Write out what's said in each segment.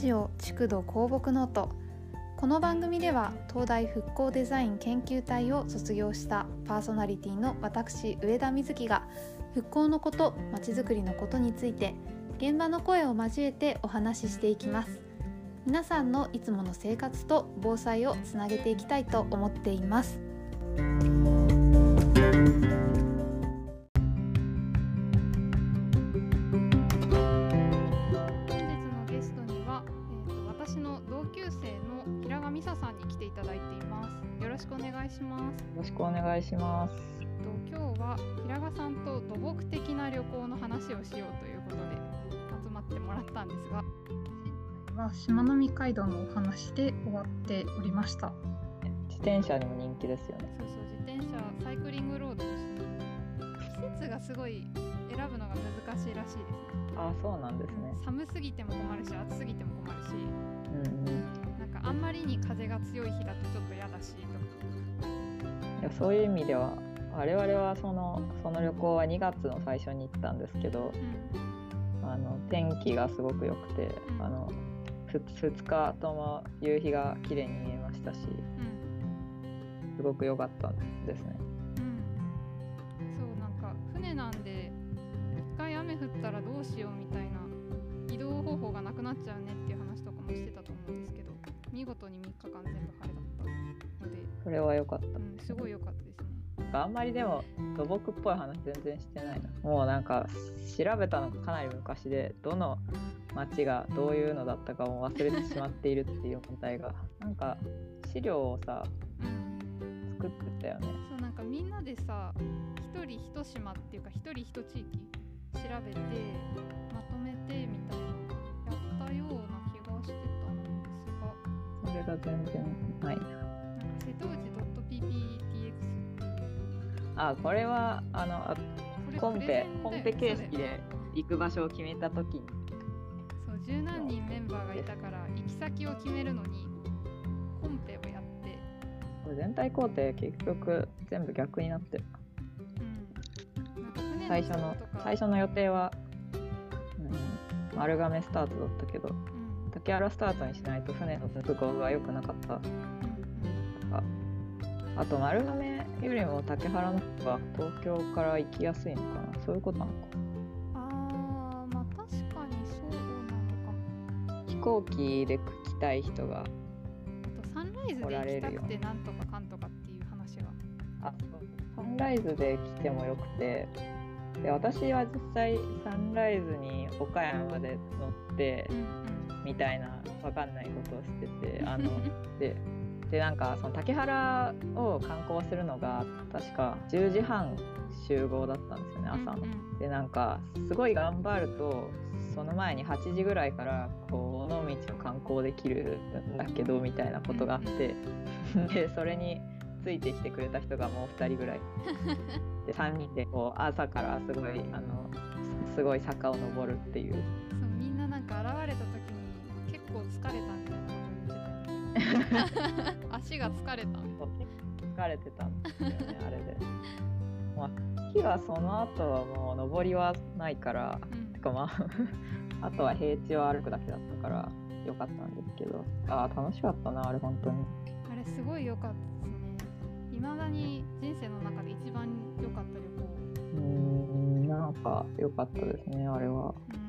ジオ築土公木ノート。この番組では東大復興デザイン研究隊を卒業したパーソナリティの私上田瑞希が復興のことまちづくりのことについて現場の声を交えてお話ししていきます。皆さんのいつもの生活と防災をつなげていきたいと思っています。いします。えっと今日は平賀さんと土木的な旅行の話をしようということで集まってもらったんですがはしまなみ海道のお話で終わっておりました自転車にも人気ですよね。そうそう自転車サイクリングロードとして季節がすごい選ぶのが難しいらしいですねあ、そうなんですね。寒すぎても困るし暑すぎても困るしうんうん。なんかあんまりに風が強い日だとちょっと嫌だしとかいやそういう意味では我々はそのその旅行は2月の最初に行ったんですけど、あの天気がすごく良くて、うん。あのふ2日とも夕日が綺麗に見えましたし、うん。すごく良かったですね。うん。そうなんか船なんで一回雨降ったらどうしようみたいな移動方法がなくなっちゃうねっていう話とかもしてたと思うんで見事に3日間全部晴れだったので、それは良かった。うん、すごい良かったですね。あんまりでも土木っぽい話全然してないな。もうなんか調べたのがかなり昔でどの町がどういうのだったかも忘れてしまっているっていう問題が。なんか資料をさうん作ってたよね。そうなんかみんなでさ一人一島っていうか一人一地域調べてまとめてみたいなそれが全然ない。な瀬戸内 .pptx あこれはあのあコンペコンペ形式で行く場所を決めた時に。そう十何人メンバーがいたから行き先を決めるのにコンペをやって、これ全体工程結局全部逆になってる。うん、なんか船最初の最初の予定は、うん、丸亀スタートだったけど。うん竹原スタートにしないと船の都合が良くなかった。うんとかあと丸亀よりも竹原の方が東京から行きやすいのかな。そういうことなのか。あーまあ確かにそうなのかも飛行機で来たい人があとサンライズで来られるよ行きたくてなんとかかんとかっていう話があサンライズで来てもよくて。で私は実際サンライズに岡山まで乗ってうんみたいなわかんないことをしてて あのででなんかその竹原を観光するのが確か10時半集合だったんですよね朝の。うん。でなんかすごい頑張るとその前に8時ぐらいからこう尾道を観光できるんだけどみたいなことがあって、でそれについてきてくれた人がもう2人ぐらい。で3人でこう朝からすごいあのすごい坂を登るっていう。そうみんななんか現れた時に結構疲れたみたいなこと言ってた足が疲れたみたいそう結構疲れてたんですよねあれで。まあ日はその後はもう登りはないからな、うん。てかまあ あとは平地を歩くだけだったからよかったんですけど。ああ楽しかったなあれ本当に。あれすごい良かったですね。いまだに人生の中で一番良かった旅行。うーんなんか良かったですねあれは。うん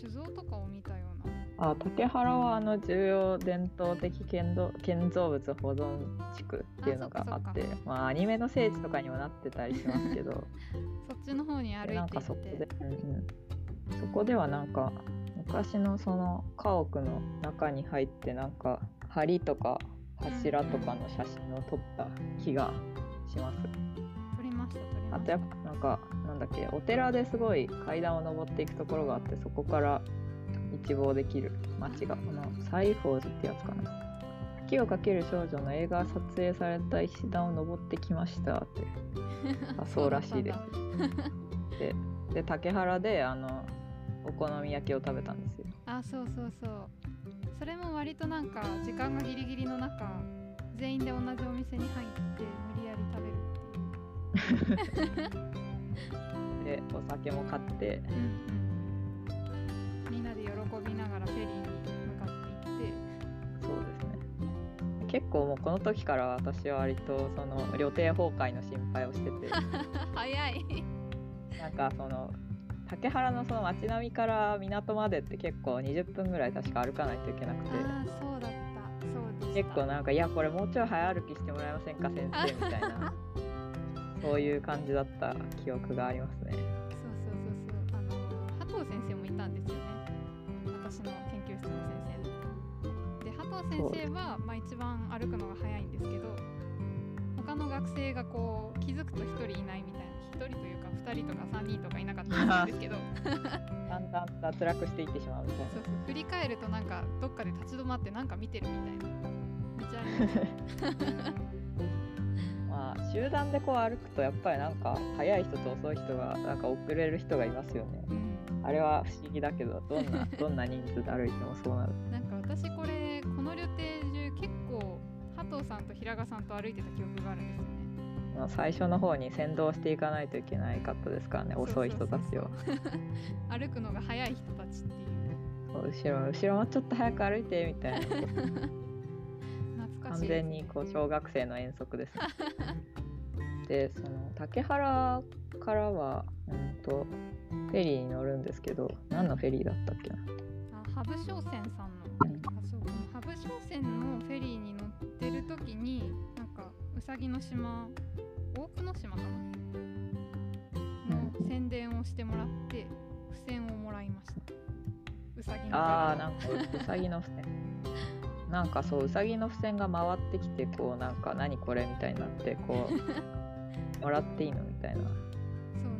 酒造とかを見たような。あ竹原はあの重要伝統的建造建造物保存地区っていうのがあってまあアニメの聖地とかにもなってたりしますけど。そっちの方に歩いていって。かそこで、うんうん、そこではなんか昔のその家屋の中に入ってなんか梁とか柱とかの写真を撮った気がします。あとやっぱなんかなんだっけお寺ですごい階段を登っていくところがあってそこから一望できる街がこの西宝寺ってやつかな。時をかける少女の映画が撮影された石段を登ってきましたってあそうらしいで。す でで竹原であのお好み焼きを食べたんですよ。あそうそうそう。それも割となんか時間がギリギリの中全員で同じお店に入って無理やり食べるでお酒も買って。みんなで喜びながらフェリーに向かっていって。そうですね。結構もうこの時から私は割とその旅程崩壊の心配をしてて。早い。なんかその竹原のその街並みから港までって結構20分ぐらい確か歩かないといけなくて。そうだった。そうで結構なんか「いやこれもうちょい早歩きしてもらえませんか先生」みたいなそういう感じだった記憶がありますね。そうそうそうそう。あの波藤先生もいたんですよね。私の研究室の先生で波藤先生は、まあ、一番歩くのが早いんですけど他の学生がこう気づくと1人いないみたいな1人というか2人とか3人とかいなかったんですけどだんだん脱落していってしまうみたいなそうそう振り返るとなんかどっかで立ち止まってなんか見てるみたいな。めっちゃありましたまあ集団でこう歩くとやっぱりなんか速い人と遅い人がなんか遅れる人がいますよね。うんあれは不思議だけどどんな どんな人数で歩いてもそうなる。なんか私これこの旅程中結構波藤さんと平賀さんと歩いてた記憶があるんですよねまあ最初の方に先導していかないといけないかったですからね遅い人たちを。歩くのが早い人たちっていう後ろ後ろもうちょっと早く歩いてみたいな 懐かしい完全にこう小学生の遠足です、ね。でその竹原からは、うん、とフェリーに乗るんですけど何のフェリーだったっけな？あハブ商船さんの、うん。あそうこのハブ商船のフェリーに乗ってる時になんかうさぎの島大久野島かな？の宣伝をしてもらって付箋をもらいました。うさぎのあーなんかうさぎの付箋なんかそううさぎの付箋が回ってきてこうなんか何これみたいになってこう もらっていいのみたいな。そう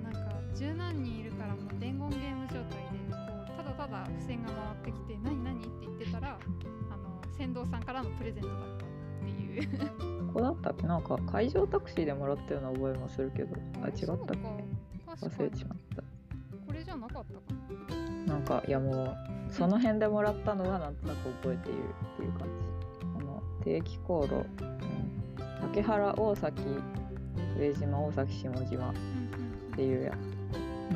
なんか十何人いるからもう伝言ゲーム状態でこうただただ付箋が回ってきて「何何?」って言ってたらあの船頭さんからのプレゼントだったっていう。ここだったっけ？なんか海上タクシーでもらったような覚えもするけど。あ違ったっけ？忘れにちまった。これじゃなかったか。なんかいやもうその辺でもらったのはなんとなく覚えているっていう感じ。この定期航路、うん、竹原大崎上島大崎下島っていうや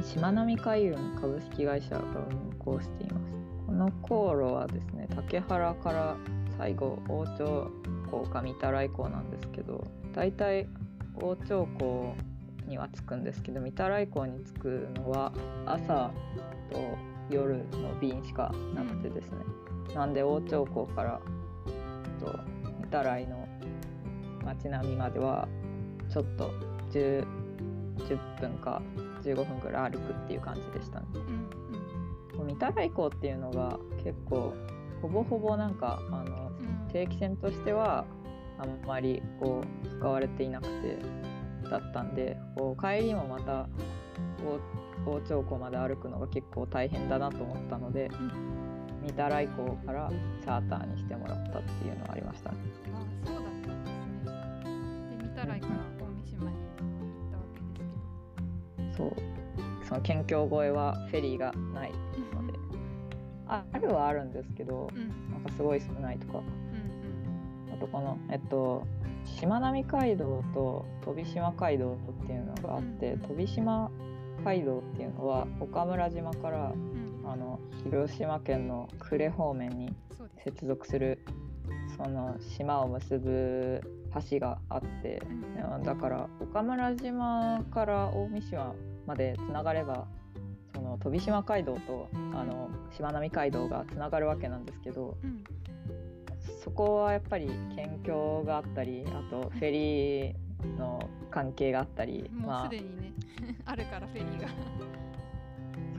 しまなみ海運株式会社が運行しています。この航路はですね竹原から最後王朝港か三田来港なんですけどだいたい王朝港には着くんですけど三田来港に着くのは朝と夜の便しかなくてですね、なんで王朝港からと三田来の街並みまではちょっと10 10分か15分ぐらい歩くっていう感じでしたね。うんうん三田来港っていうのが結構ほぼほぼなんかあのうん定期船としてはあんまりこう使われていなくてだったんでこう帰りもまた大大長湖まで歩くのが結構大変だなと思ったので、三田来港からチャーターにしてもらったっていうのはありましたね。あそうだったんですねで三田来からそう。その県境越えはフェリーがないので。ああるはあるんですけどうん。なんかすごい少ないとか。うんあとこのえっとしまなみ海道と飛島街道っていうのがあって、うん。飛島街道っていうのは岡村島からあの広島県の呉方面に接続するその島を結ぶ橋があってうん。だから岡村島から大三島までつながればその飛島街道とあのしまなみ海道がつながるわけなんですけどうん。そこはやっぱり県境があったりあとフェリーの関係があったり もうますあでにね あるからフェリーが。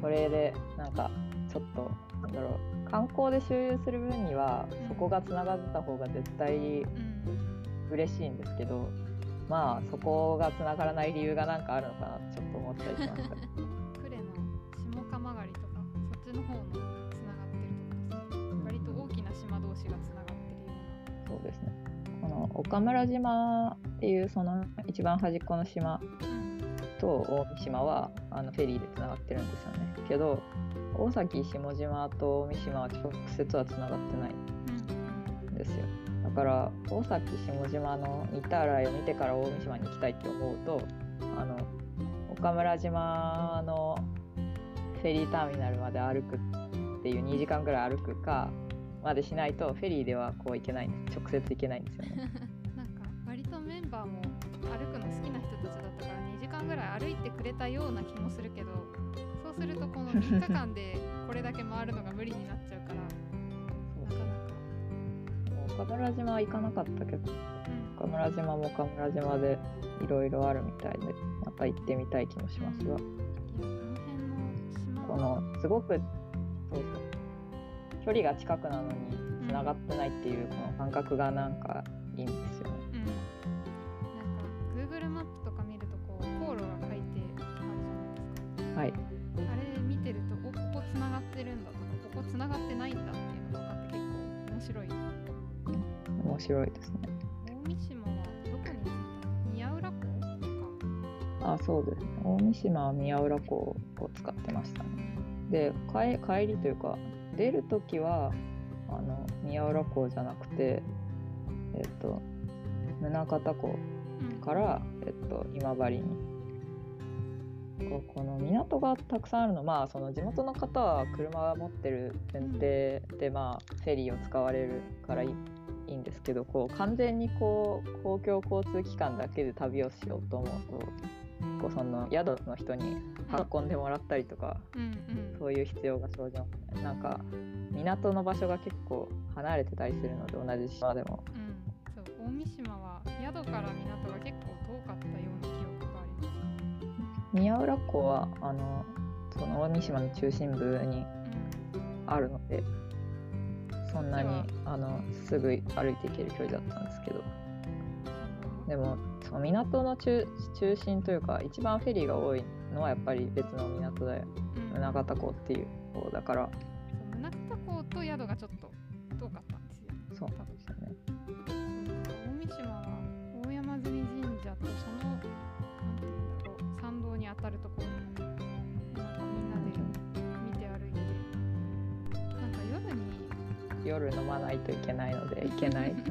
それでなんかちょっとなんだろう観光で周遊する分にはうんそこがつながった方が絶対うん嬉しいんですけどまあそこがつながらない理由がなんかあるのかなってちょっと思ったりしました。呉の下釜狩りとかそっちの方のつながってるとこですね割と大きな島同士がつながってるよそうですね。この岡村島っていうその一番端っこの島と大三島はあのフェリーでつながってるんですよね。けど大崎下島と大三島は直接はつながってないうんんですよ。だから大崎下島の三田洗いを見てから大三島に行きたいって思うとあの岡村島のフェリーターミナルまで歩くっっていう2時間ぐらい歩くかまでしないとフェリーではこう行けないんです直接行けないんですよね なんか割とメンバーも歩くの好きな2時間ぐらい歩いてくれたような気もするけどそうするとこの3日間でこれだけ回るのが無理になっちゃうからなかなか、岡村島は行かなかったけどうん岡村島も岡村島でいろいろあるみたいでまた行ってみたい気もしますが。このすごくそうそう距離が近くなのにつながってないっていうこの感覚がなんかいいんですよね。ここつながってないんだっていうのが分かって結構面白い。面白いですね。大三島はどこに着いた宮浦港か。あそうですね。大三島は宮浦港を使ってましたね。で帰帰りというか出る時はあの宮浦港じゃなくてえっと宗像港うん。から、えっと、今治にこうこの港がたくさんあるのまあその地元の方は車を持ってる前提で、まあ、フェリーを使われるからいいいいんですけどこう完全にこう公共交通機関だけで旅をしようと思うとこうその宿の人に運んでもらったりとか、うんうん。そういう必要が生じますね。なんか港の場所が結構離れてたりするので同じ島でも。うん。そう大三島は宿から港が結構遠かった宮浦港はあのその大三島の中心部にあるのでそんなにあ。のすぐ歩いて行ける距離だったんですけど。うんでもその港の中中心というか一番フェリーが多いのはやっぱり別の港だよ。うん。宗像港っていう方だから。宗像港と宿がちょっと遠かったんですよ。そう。なんですよね大三島は大山積神社とそのう参道に当たるところ。なんかみんなで見て歩いて。なんか夜に。夜飲まないといけないので行けない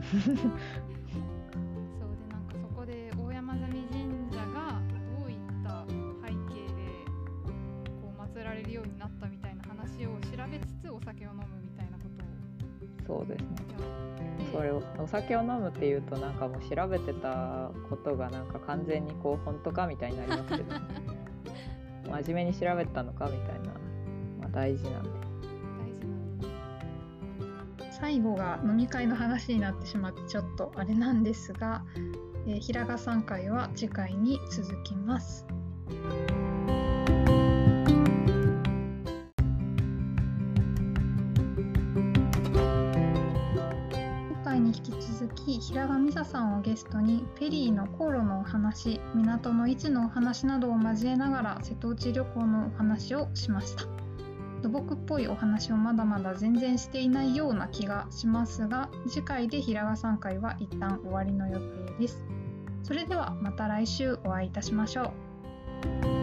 酒を飲むっていうとなんかもう調べてたことがなんか完全にこう本当かみたいになりますけど 真面目に調べたのかみたいな、まあ、大事なんで大事な最後が飲み会の話になってしまってちょっとあれなんですが、えー、平賀さん会は次回に続きます。続き平賀美沙さんをゲストにフェリーの航路のお話港の位置のお話などを交えながら瀬戸内旅行のお話をしました。土木っぽいお話をまだまだ全然していないような気がしますが次回で平賀さん会は一旦終わりの予定ですそれではまた来週お会いいたしましょう